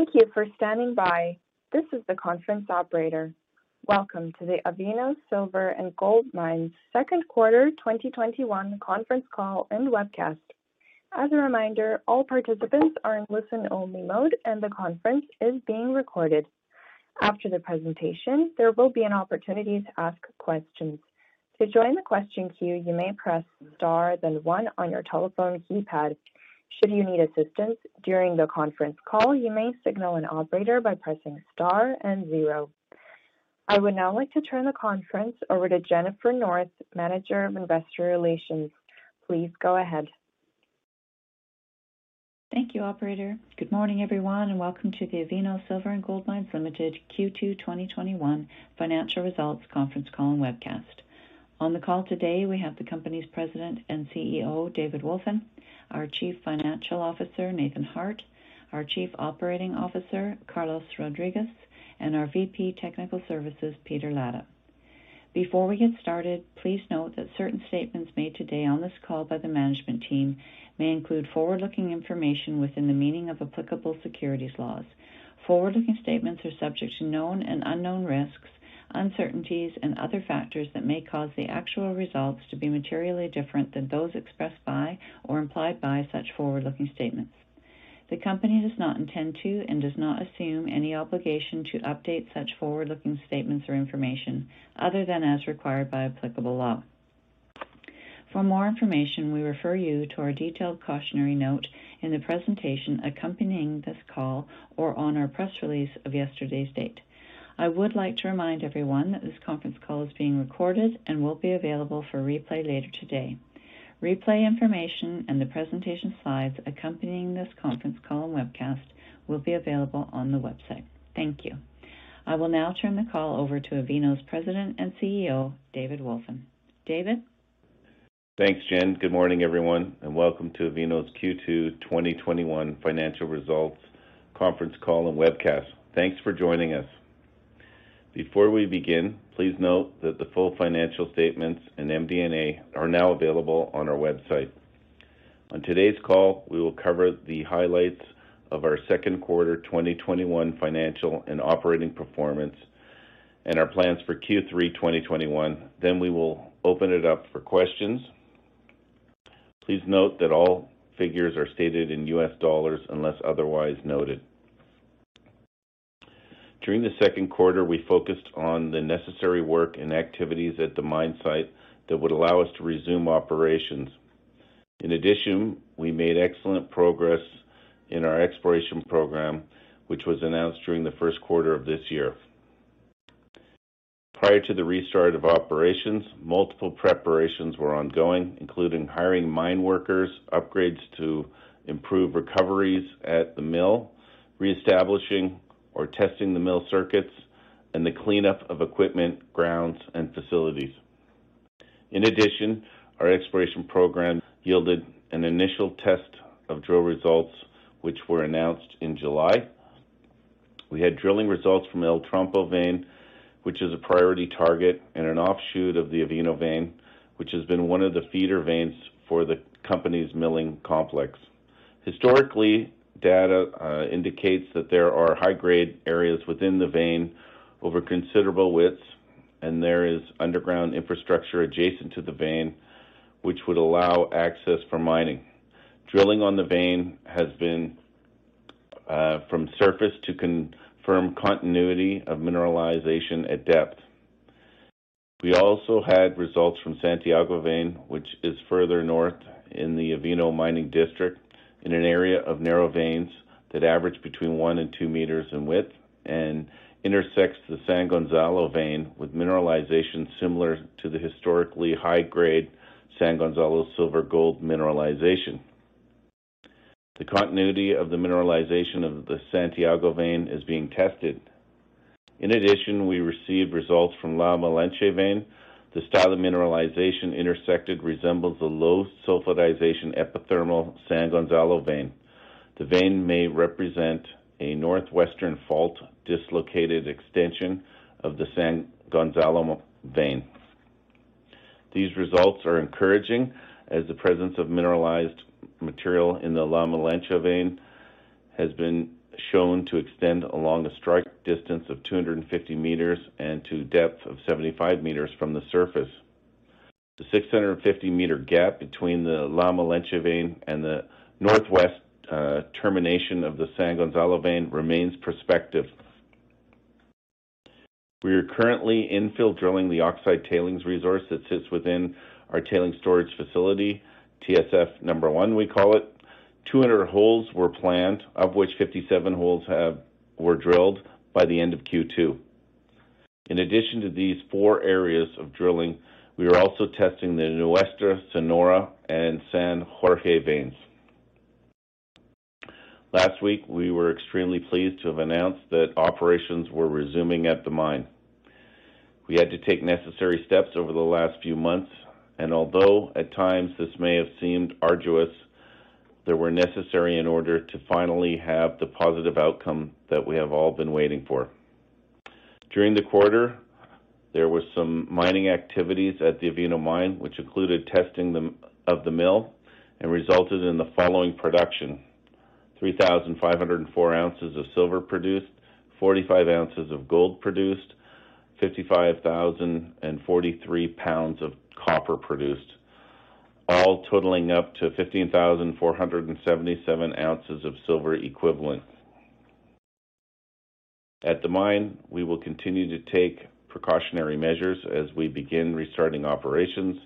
Thank you for standing by. This is the conference operator. Welcome to the Avino Silver and Gold Mines second quarter 2021 conference call and webcast. As a reminder, all participants are in listen-only mode, and the conference is being recorded. After the presentation, there will be an opportunity to ask questions. To join the question queue, you may press star then one on your telephone keypad. Should you need assistance during the conference call, you may signal an operator by pressing star and zero. I would now like to turn the conference over to Jennifer North, Manager of Investor Relations. Please go ahead. Thank you, operator. Good morning, everyone, and welcome to the Avino Silver and Gold Mines Limited Q2 2021 financial results conference call and webcast. On the call today, we have the company's President and CEO, David Wolfin, our Chief Financial Officer, Nathan Harte, our Chief Operating Officer, Carlos Rodriguez, and our VP Technical Services, Peter Latta. Before we get started, please note that certain statements made today on this call by the management team may include forward-looking information within the meaning of applicable securities laws. Forward-looking statements are subject to known and unknown risks, uncertainties, and other factors that may cause the actual results to be materially different than those expressed by or implied by such forward-looking statements. The company does not intend to and does not assume any obligation to update such forward-looking statements or information other than as required by applicable law. For more information, we refer you to our detailed cautionary note in the presentation accompanying this call or on our press release of yesterday's date. I would like to remind everyone that this conference call is being recorded and will be available for replay later today. Replay information and the presentation slides accompanying this conference call and webcast will be available on the website. Thank you. I will now turn the call over to Avino's President and CEO, David Wolfin. David? Thanks, Jen. Good morning, everyone, and welcome to Avino's Q2 2021 financial results conference call and webcast. Thanks for joining us. Before we begin, please note that the full financial statements and MD&A are now available on our website. On today's call, we will cover the highlights of our second quarter 2021 financial and operating performance and our plans for Q3 2021. Then We will open it up for questions. Please note that all figures are stated in US dollars unless otherwise noted. During the second quarter, we focused on the necessary work and activities at the mine site that would allow us to resume operations. In addition, we made excellent progress in our exploration program, which was announced during the first quarter of this year. Prior to the restart of operations, multiple preparations were ongoing, including hiring mine workers, upgrades to improve recoveries at the mill, reestablishing or testing the mill circuits, and the cleanup of equipment, grounds, and facilities. In addition, our exploration program yielded an initial test of drill results, which were announced in July. We had drilling results from El Trompo vein, which is a priority target and an offshoot of the Avino vein, which has been one of the feeder veins for the company's milling complex. Historically, data uh, indicates that there are high-grade areas within the vein over considerable widths, and there is underground infrastructure adjacent to the vein, which would allow access for mining. Drilling on the vein has been uh, from surface to confirm continuity of mineralization at depth. We also had results from Santiago vein, which is further north in the Avino mining district, in an area of narrow veins that average between one and two meters in width and intersects the San Gonzalo vein with mineralization similar to the historically high-grade San Gonzalo silver-gold mineralization. The continuity of the mineralization of the Santiago vein is being tested. In addition, we received results from La Malinche vein. The style of mineralization intersected resembles the low sulfidization epithermal San Gonzalo vein. The vein may represent a northwestern fault dislocated extension of the San Gonzalo vein. These results are encouraging as the presence of mineralized material in the La Malinche vein has been shown to extend along a strike distance of 250 meters and to depth of 75 meters from the surface. The 650 meter gap between the La Malinche vein and the northwest uh, termination of the San Gonzalo vein remains prospective. We are currently infill drilling the oxide tailings resource that sits within our tailings storage facility, TSF number one, we call it. 200 holes were planned, of which 57 holes have, were drilled by the end of Q2. In addition to these four areas of drilling, we are also testing the Nuestra, Senora, and San Jorge veins. Last week, we were extremely pleased to have announced that operations were resuming at the mine. We had to take necessary steps over the last few months, and although at times this may have seemed arduous, they were necessary in order to finally have the positive outcome that we have all been waiting for. During the quarter, there were some mining activities at the Avino mine, which included testing of the mill and resulted in the following production. 3,504 ounces of silver produced, 45 ounces of gold produced, 55,043 pounds of copper produced, all totaling up to 15,477 ounces of silver equivalent. At the mine, we will continue to take precautionary measures as we begin restarting operations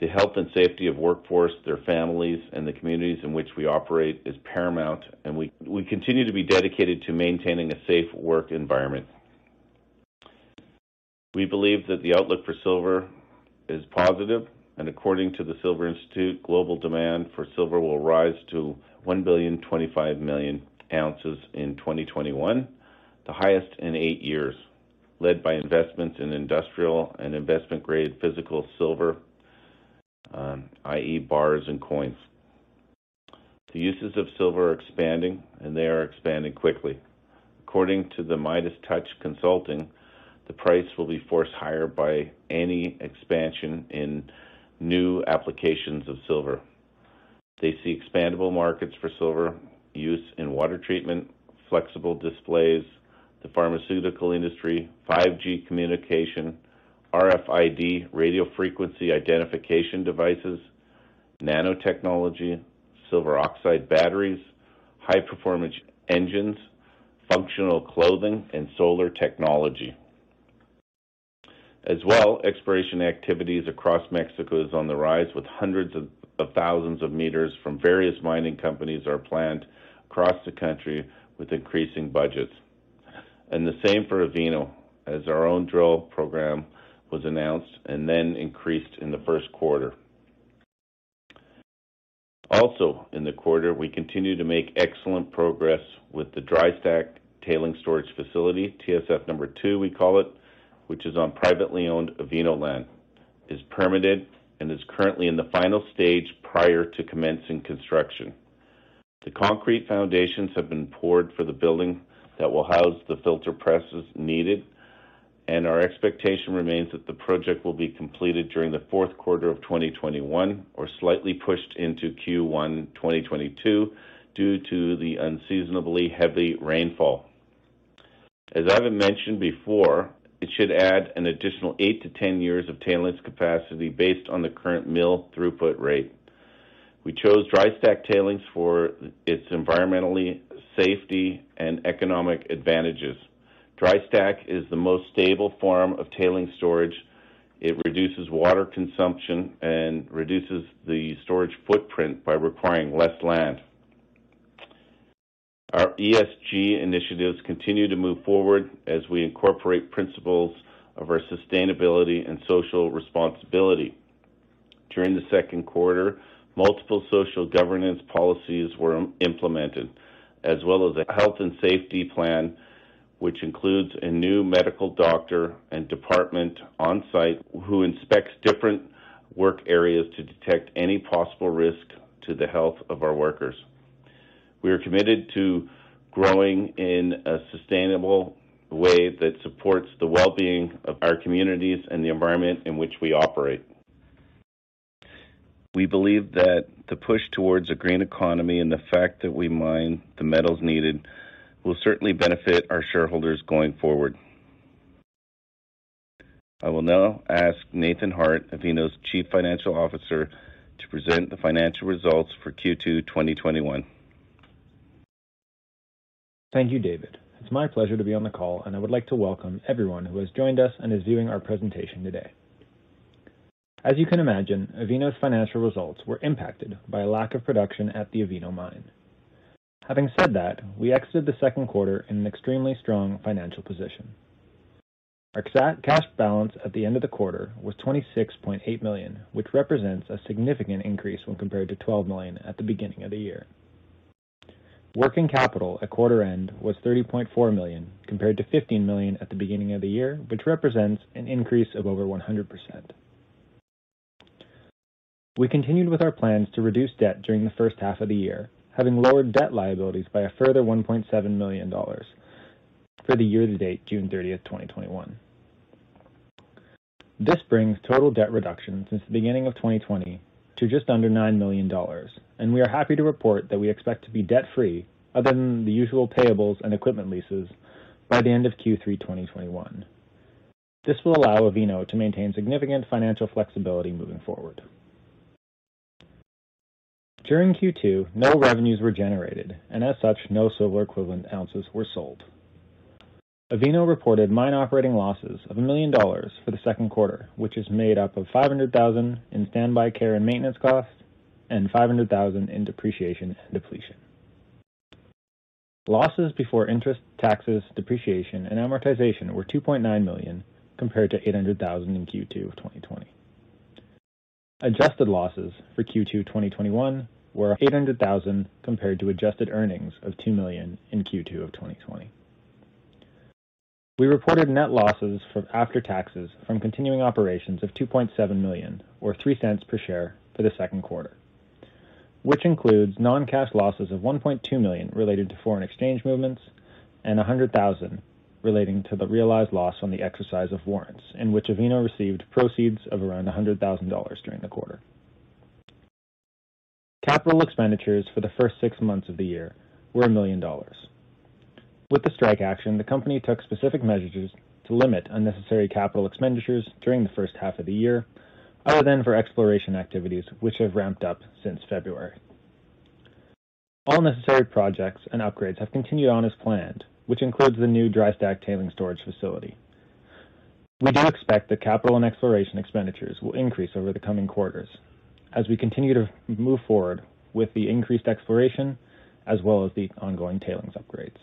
the health and safety of workforce, their families, and the communities in which we operate is paramount, and we, we continue to be dedicated to maintaining a safe work environment. We believe that the outlook for silver is positive, and according to the Silver Institute, global demand for silver will rise to 1 billion 25 million ounces in 2021, the highest in eight years, led by investments in industrial and investment grade physical silver um, i.e., bars and coins. The uses of silver are expanding, and they are expanding quickly. According to the Midas Touch Consulting, the price will be forced higher by any expansion in new applications of silver. They see expandable markets for silver use in water treatment, flexible displays, the pharmaceutical industry, 5G communication, RFID radio frequency identification devices, nanotechnology, silver oxide batteries, high performance engines, functional clothing, and solar technology. As well, exploration activities across Mexico is on the rise with hundreds of, of thousands of meters from various mining companies are planned across the country with increasing budgets. And the same for Avino, as our own drill program was announced and then increased in the first quarter. Also, in the quarter, we continue to make excellent progress with the dry stack tailing storage facility, TSF number two, we call it, which is on privately owned Avino land, is permitted and is currently in the final stage prior to commencing construction. The concrete foundations have been poured for the building that will house the filter presses needed and our expectation remains that the project will be completed during the fourth quarter of 2021 or slightly pushed into Q1 2022 due to the unseasonably heavy rainfall. As I've mentioned before, it should add an additional 8 to 10 years of tailings capacity based on the current mill throughput rate. We chose dry stack tailings for its environmentally safety and economic advantages. Dry stack is the most stable form of tailing storage. It reduces water consumption and reduces the storage footprint by requiring less land. Our ESG initiatives continue to move forward as we incorporate principles of our sustainability and social responsibility. During the second quarter, multiple social governance policies were implemented, as well as a health and safety plan, which includes a new medical doctor and department on site who inspects different work areas to detect any possible risk to the health of our workers. We are committed to growing in a sustainable way that supports the well-being of our communities and the environment in which we operate. We believe that the push towards a green economy and the fact that we mine the metals needed will certainly benefit our shareholders going forward. I will now ask Nathan Harte, Avino's Chief Financial Officer, to present the financial results for Q2 2021. Thank you, David. It's my pleasure to be on the call, and I would like to welcome everyone who has joined us and is viewing our presentation today. As you can imagine, Avino's financial results were impacted by a lack of production at the Avino Mine. Having said that, we exited the second quarter in an extremely strong financial position. Our cash balance at the end of the quarter was 26.8 million, which represents a significant increase when compared to 12 million at the beginning of the year. Working capital at quarter end was 30.4 million, compared to 15 million at the beginning of the year, which represents an increase of over 100%. We continued with our plans to reduce debt during the first half of the year, having lowered debt liabilities by a further $1.7 million for the year to date, June 30th, 2021. This brings total debt reduction since the beginning of 2020 to just under $9 million, and we are happy to report that we expect to be debt-free, other than the usual payables and equipment leases, by the end of Q3 2021. This will allow Avino to maintain significant financial flexibility moving forward. During Q2, no revenues were generated, and as such, no silver equivalent ounces were sold. Avino reported mine operating losses of $1 million for the second quarter, which is made up of 500,000 in standby care and maintenance costs and 500,000 in depreciation and depletion. Losses before interest, taxes, depreciation, and amortization were 2.9 million, compared to 800,000 in Q2 of 2020. Adjusted losses for Q2 2021 were 800,000 compared to adjusted earnings of 2 million in Q2 of 2020. We reported net losses after taxes from continuing operations of 2.7 million, or $0.03 per share for the second quarter, which includes non-cash losses of 1.2 million related to foreign exchange movements and 100,000 relating to the realized loss on the exercise of warrants, in which Avino received proceeds of around $100,000 during the quarter. Capital expenditures for the first six months of the year were $1 million. With the strike action, the company took specific measures to limit unnecessary capital expenditures during the first half of the year, other than for exploration activities, which have ramped up since February. All necessary projects and upgrades have continued on as planned, which includes the new dry stack tailings storage facility. We do expect that capital and exploration expenditures will increase over the coming quarters as we continue to move forward with the increased exploration as well as the ongoing tailings upgrades.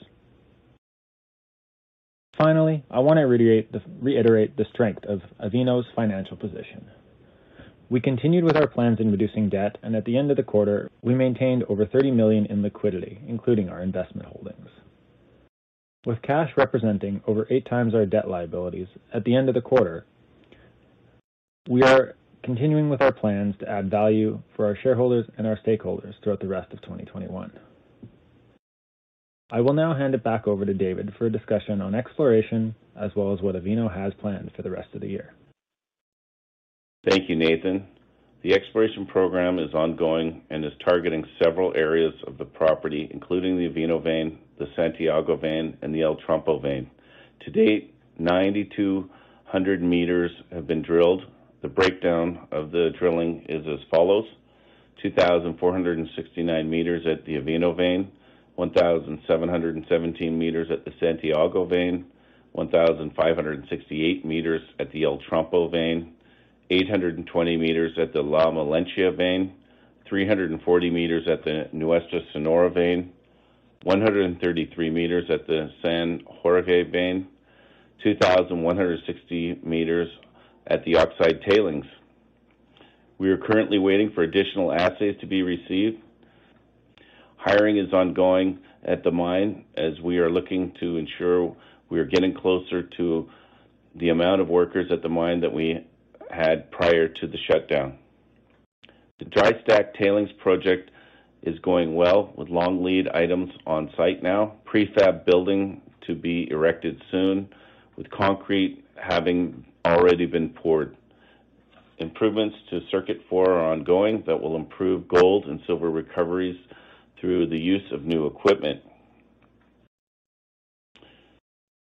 Finally, I want to reiterate the strength of Avino's financial position. We continued with our plans in reducing debt, and at the end of the quarter, we maintained over 30 million in liquidity, including our investment holdings. With cash representing over eight times our debt liabilities at the end of the quarter, we are continuing with our plans to add value for our shareholders and our stakeholders throughout the rest of 2021. I will now hand it back over to David for a discussion on exploration as well as what Avino has planned for the rest of the year. Thank you, Nathan. The exploration program is ongoing and is targeting several areas of the property, including the Avino vein, the Santiago vein, and the El Trompo vein. To date, 9,200 meters have been drilled. The breakdown of the drilling is as follows: 2,469 meters at the Avino vein, 1,717 meters at the Santiago vein, 1,568 meters at the El Trompo vein, 820 meters at the La Malinche vein, 340 meters at the Nuestra Senora vein, 133 meters at the San Jorge vein, 2,160 meters at the Oxide Tailings. We are currently waiting for additional assays to be received. Hiring is ongoing at the mine as we are looking to ensure we are getting closer to the amount of workers at the mine that we had prior to the shutdown. The dry stack tailings project is going well with long lead items on site now. Prefab building to be erected soon, with concrete having already been poured. Improvements to Circuit 4 are ongoing that will improve gold and silver recoveries through the use of new equipment.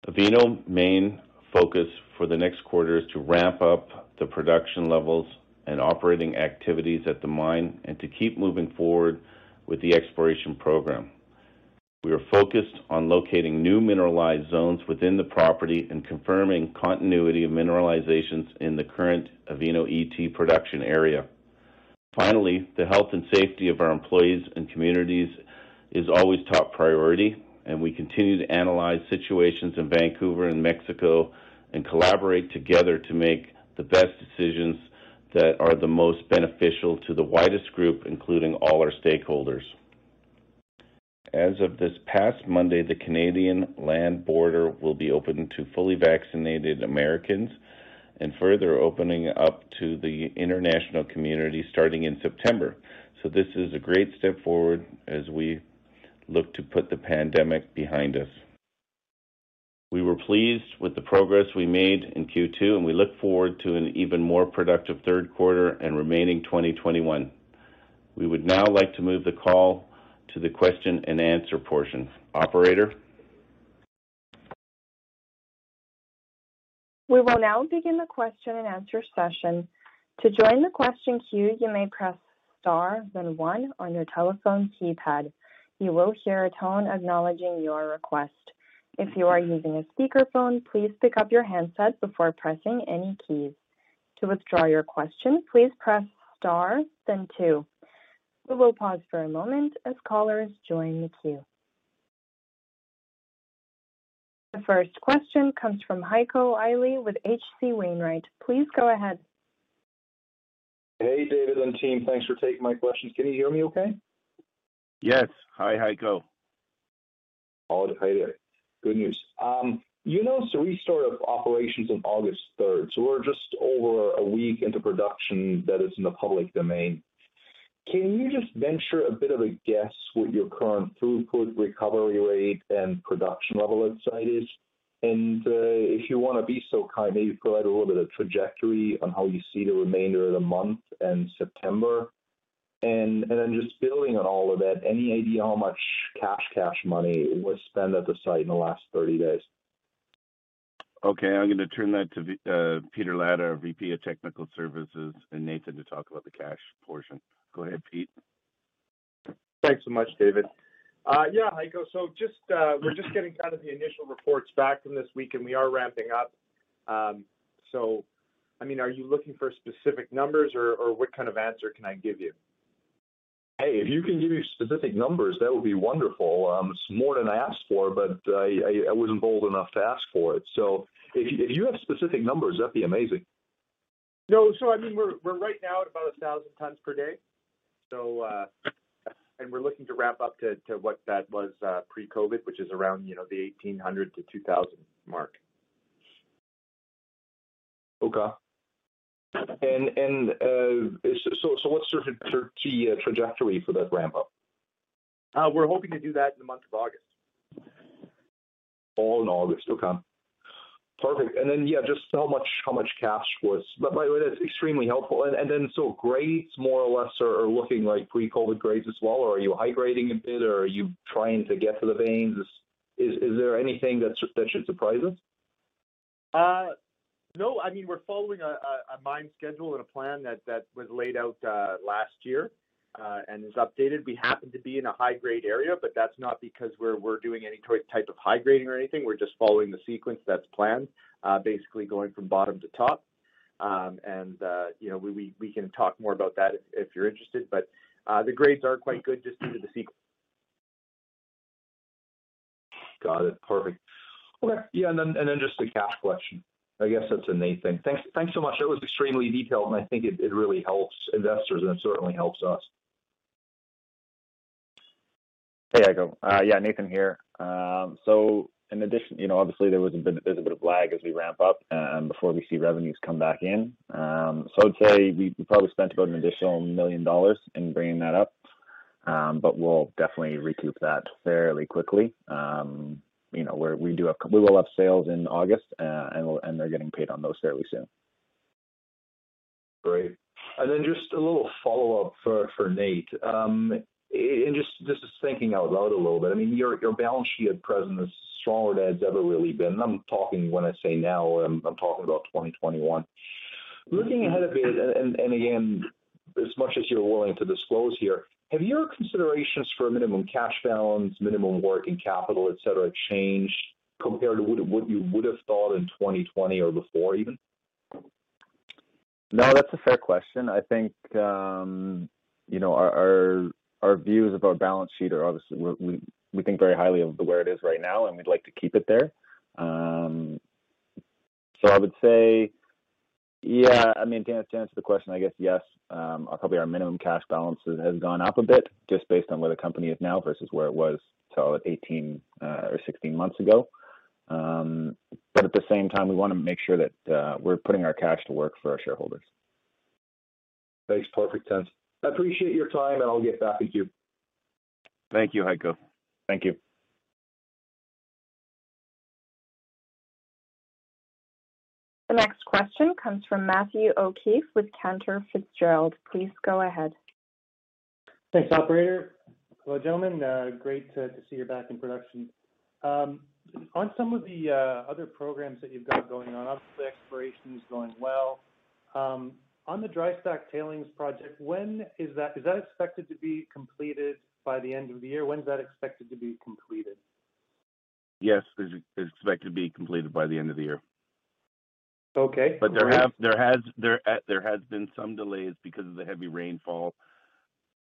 Avino main focus for the next quarter is to ramp up the production levels and operating activities at the mine and to keep moving forward with the exploration program. We are focused on locating new mineralized zones within the property and confirming continuity of mineralizations in the current Avino ET production area. Finally, the health and safety of our employees and communities is always top priority, and we continue to analyze situations in Vancouver and Mexico and collaborate together to make the best decisions that are the most beneficial to the widest group, including all our stakeholders. As of this past Monday, the Canadian land border will be open to fully vaccinated Americans and further opening up to the international community starting in September. So this is a great step forward as we look to put the pandemic behind us. We were pleased with the progress we made in Q2, and we look forward to an even more productive third quarter and remaining 2021. We would now like to move the call to the question and answer portion. Operator? We will now begin the question and answer session. To join the question queue, you may press star then one on your telephone keypad. You will hear a tone acknowledging your request. If you are using a speakerphone, please pick up your handset before pressing any keys. To withdraw your question, please press star then two. We will pause for a moment as callers join the queue. The first question comes from Heiko Ihle with H.C. Wainwright. Please go ahead. Hey, David and team. Thanks for taking my questions. Can you hear me okay? Yes. Hi, Heiko. All right. Good news. Um, you announced the restart of operations on August 3rd, so we're just over a week into production that is in the public domain. Can you just venture a bit of a guess what your current throughput, recovery rate, and production level at site is? And uh, if you want to be so kind, maybe provide a little bit of trajectory on how you see the remainder of the month and September. And and then just building on all of that, any idea how much cash cash money was spent at the site in the last 30 days? Okay, I'm going to turn that to uh, Peter Latta, our VP of Technical Services, and Nathan to talk about the cash portion. Go ahead, Pete. Thanks so much, David. Uh, yeah, Heiko, so just uh, we're just getting kind of the initial reports back from this week, and we are ramping up. Um, so, I mean, are you looking for specific numbers, or what kind of answer can I give you? Hey, if you can give me specific numbers, that would be wonderful. Um, it's more than I asked for, but I wasn't bold enough to ask for it. So if you have specific numbers, that'd be amazing. No, so I mean, we're we're right now at about a 1,000 tons per day. So, uh, and we're looking to ramp up to to what that was uh, pre-COVID, which is around, you know, the 1800 to 2000 mark. Okay. And uh, so what's sort of the trajectory for that ramp up? We're hoping to do that in the month of August. All in August. Okay. Perfect. And then, yeah, just how much how much cash was... But by the way, that's extremely helpful. And and then, so grades more or less are looking like pre-COVID grades as well, or are you high grading a bit, or are you trying to get to the veins? Is is there anything that should surprise us? Uh, no. I mean, we're following a mine schedule and a plan that was laid out uh, last year Uh, and is updated. We happen to be in a high-grade area, but that's not because we're doing any type of high grading or anything. We're just following the sequence that's planned, uh, basically going from bottom to top. Um, and uh, you know, we can talk more about that if you're interested, but the grades are quite good just due to the sequence. Got it. Perfect. Okay. Yeah, and then just a cash question. I guess that's a Nate thing. Thanks, thanks so much. That was extremely detailed, and I think it, it really helps investors, and it certainly helps us. Hey, Heiko. Uh, yeah, Nathan here. Um, so in addition, you know, obviously there was a bit, there's a bit of lag as we ramp up and before we see revenues come back in. Um, so I'd say we, probably spent about an additional million dollars in bringing that up. Um, but we'll definitely recoup that fairly quickly. Um, you know, we do have, we will have sales in August, uh, and and they're getting paid on those fairly soon. Great. And then just a little follow up for for Nate. And just just thinking out loud a little bit. I mean, your your balance sheet at present is stronger than it's ever really been. I'm talking when I say now, I'm, I'm talking about 2021. Looking ahead a bit, and, and again, as much as you're willing to disclose here, have your considerations for minimum cash balance, minimum working capital, et cetera, changed compared to what you would have thought in 2020 or before even? No, that's a fair question. I think, um, you know, our our views of our balance sheet are obviously we we think very highly of where it is right now, and we'd like to keep it there. Um, so I would say yeah, I mean, to answer the question, I guess yes. Um, probably our minimum cash balance has gone up a bit just based on where the company is now versus where it was, so 18 uh, or 16 months ago. Um, but at the same time, we want to make sure that uh, we're putting our cash to work for our shareholders. Makes perfect sense. I appreciate your time, and I'll get back with you. Thank you, Heiko. Thank you. The next question comes from Matthew O'Keefe with Cantor Fitzgerald. Please go ahead. Thanks, operator. Hello, gentlemen. Uh, great to, to, see you're back in production. Um, on some of the uh, other programs that you've got going on, obviously exploration is going well. On the dry stack tailings project, when is that? Is that expected to be completed by the end of the year? When's that expected to be completed? Yes, it's expected to be completed by the end of the year. Okay. But there have there has there uh, there has been some delays because of the heavy rainfall.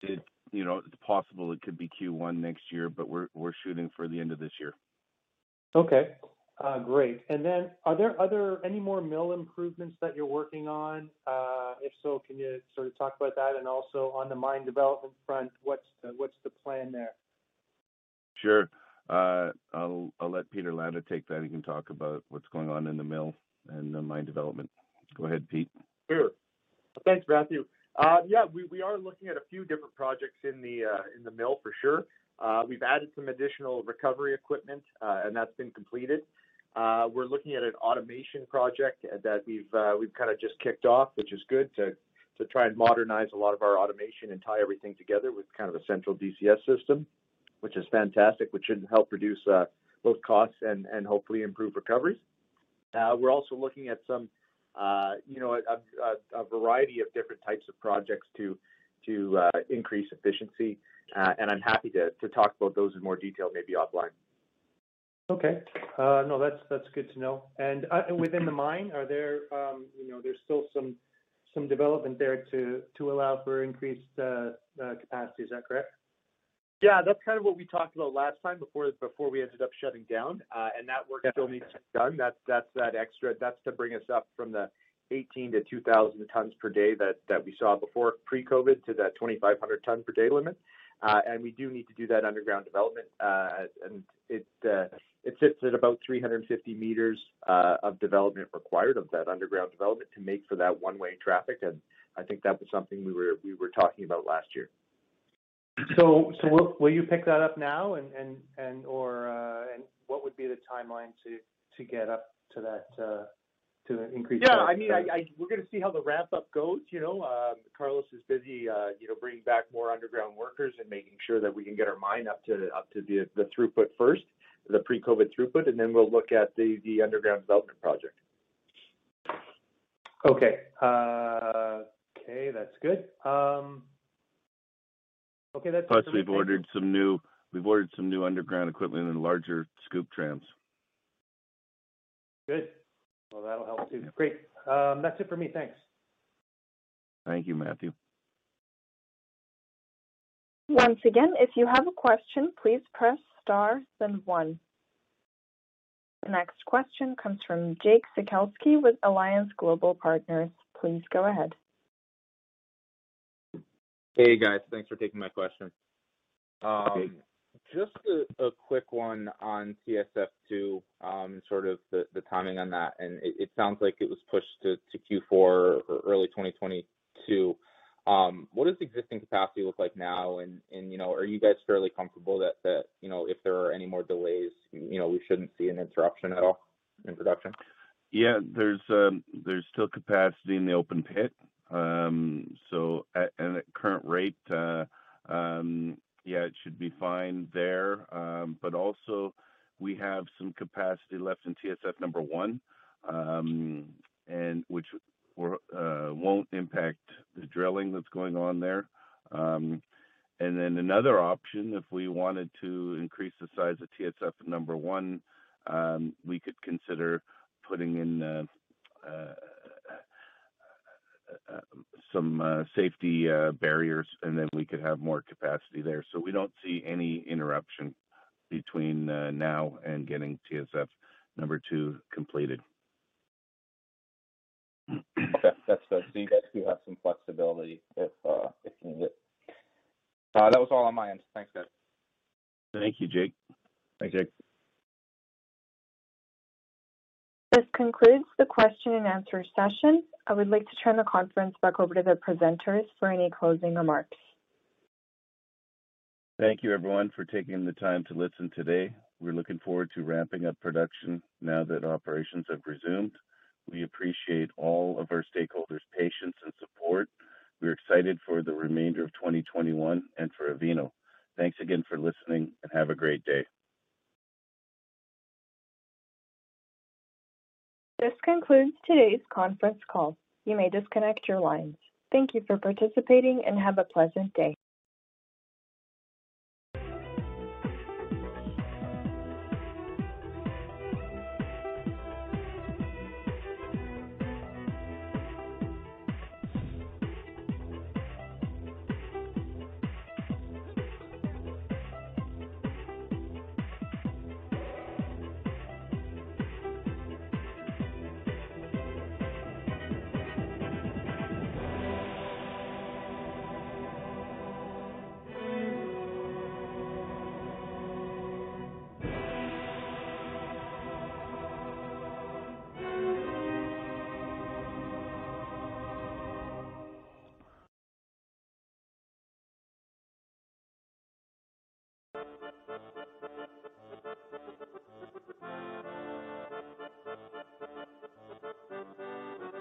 It you know it's possible it could be Q1 next year, but we're we're shooting for the end of this year. Okay, uh, great. And then are there other any more mill improvements that you're working on? If so, can you sort of talk about that? And also on the mine development front, what's the what's the plan there? Sure. Uh, I'll I'll let Peter Latta take that. He can talk about what's going on in the mill and the mine development. Go ahead, Pete. Sure. Thanks, Matthew. Uh, yeah, we, we are looking at a few different projects in the uh, in the mill for sure. Uh, we've added some additional recovery equipment, uh, and that's been completed. Uh, we're looking at an automation project that we've we've kind of just kicked off, which is good to to try and modernize a lot of our automation and tie everything together with kind of a central DCS system, which is fantastic, which should help reduce both costs and and hopefully improve recoveries. Uh, we're also looking at some, uh, you know, a, a, a, variety of different types of projects to to uh, increase efficiency, uh, and I'm happy to to talk about those in more detail, maybe offline. Okay, uh, no, that's that's good to know. And uh, within the mine, are there, um, you know, there's still some some development there to to allow for increased capacity. Is that correct? Yeah, that's kind of what we talked about last time before before we ended up shutting down, uh, and that work still needs to be done. That's that's that extra. That's to bring us up from the 18 to 2,000 tons per day that that we saw before pre-COVID to that 2,500 ton per day limit. Uh, and we do need to do that underground development, uh, and it sits at about 350 meters uh, of development required of that underground development to make for that one-way traffic. And I think that was something we were we were talking about last year. So, so will, will you pick that up now, and and and or uh, and what would be the timeline to to get up to that uh, to increase? Yeah, I mean, I, I, we're going to see how the ramp up goes. You know, um, Carlos is busy, uh, you know, bringing back more underground workers and making sure that we can get our mine up to up to the the throughput first, the pre-COVID throughput, and then we'll look at the the underground development project. Okay. Uh, okay, that's good. Um, Okay, that's plus we've ordered some new we've ordered some new underground equipment and larger scoop trams. Good. Well, that'll help too. Great. Um, that's it for me. Thanks. Thank you, Matthew. Once again, if you have a question, please press star then one. The next question comes from Jake Sekelsky with Alliance Global Partners. Please go ahead. Hey, guys. Thanks for taking my question. Um, just a quick one on TSF2, um, sort of the timing on that. And it sounds like it was pushed to Q4 or early 2022. Um, what does existing capacity look like now? And and you know, are you guys fairly comfortable that, any more delays, you know, we shouldn't see an interruption at all in production? Yeah. There's um, still capacity in the open pit. Um, so at current rate, uh, um, yeah, it should be fine there. Um, but also we have some capacity left in TSF number one, and which uh, won't impact the drilling that's going on there. Another option, if we wanted to increase the size of TSF number one, um, we could consider putting in uh, uh, uh, some safety barriers, and then we could have more capacity there. So we don't see any interruption between now and getting TSF number two completed. Okay. That's good. So You guys do have some flexibility if. Uh, that was all on my end. Thanks, guys. Thank you, Jake. Thanks, Jake. This concludes the question and answer session. I would like to turn the conference back over to the presenters for any closing remarks. Thank you, everyone, for taking the time to listen today. We're looking forward to ramping up production now that operations have resumed. We appreciate all of our stakeholders' patience and support. We're excited for the remainder of 2021 and for Avino. Thanks again for listening, and have a great day. This concludes today's conference call. You may disconnect your lines. Thank you for participating, and have a pleasant day. Thank you.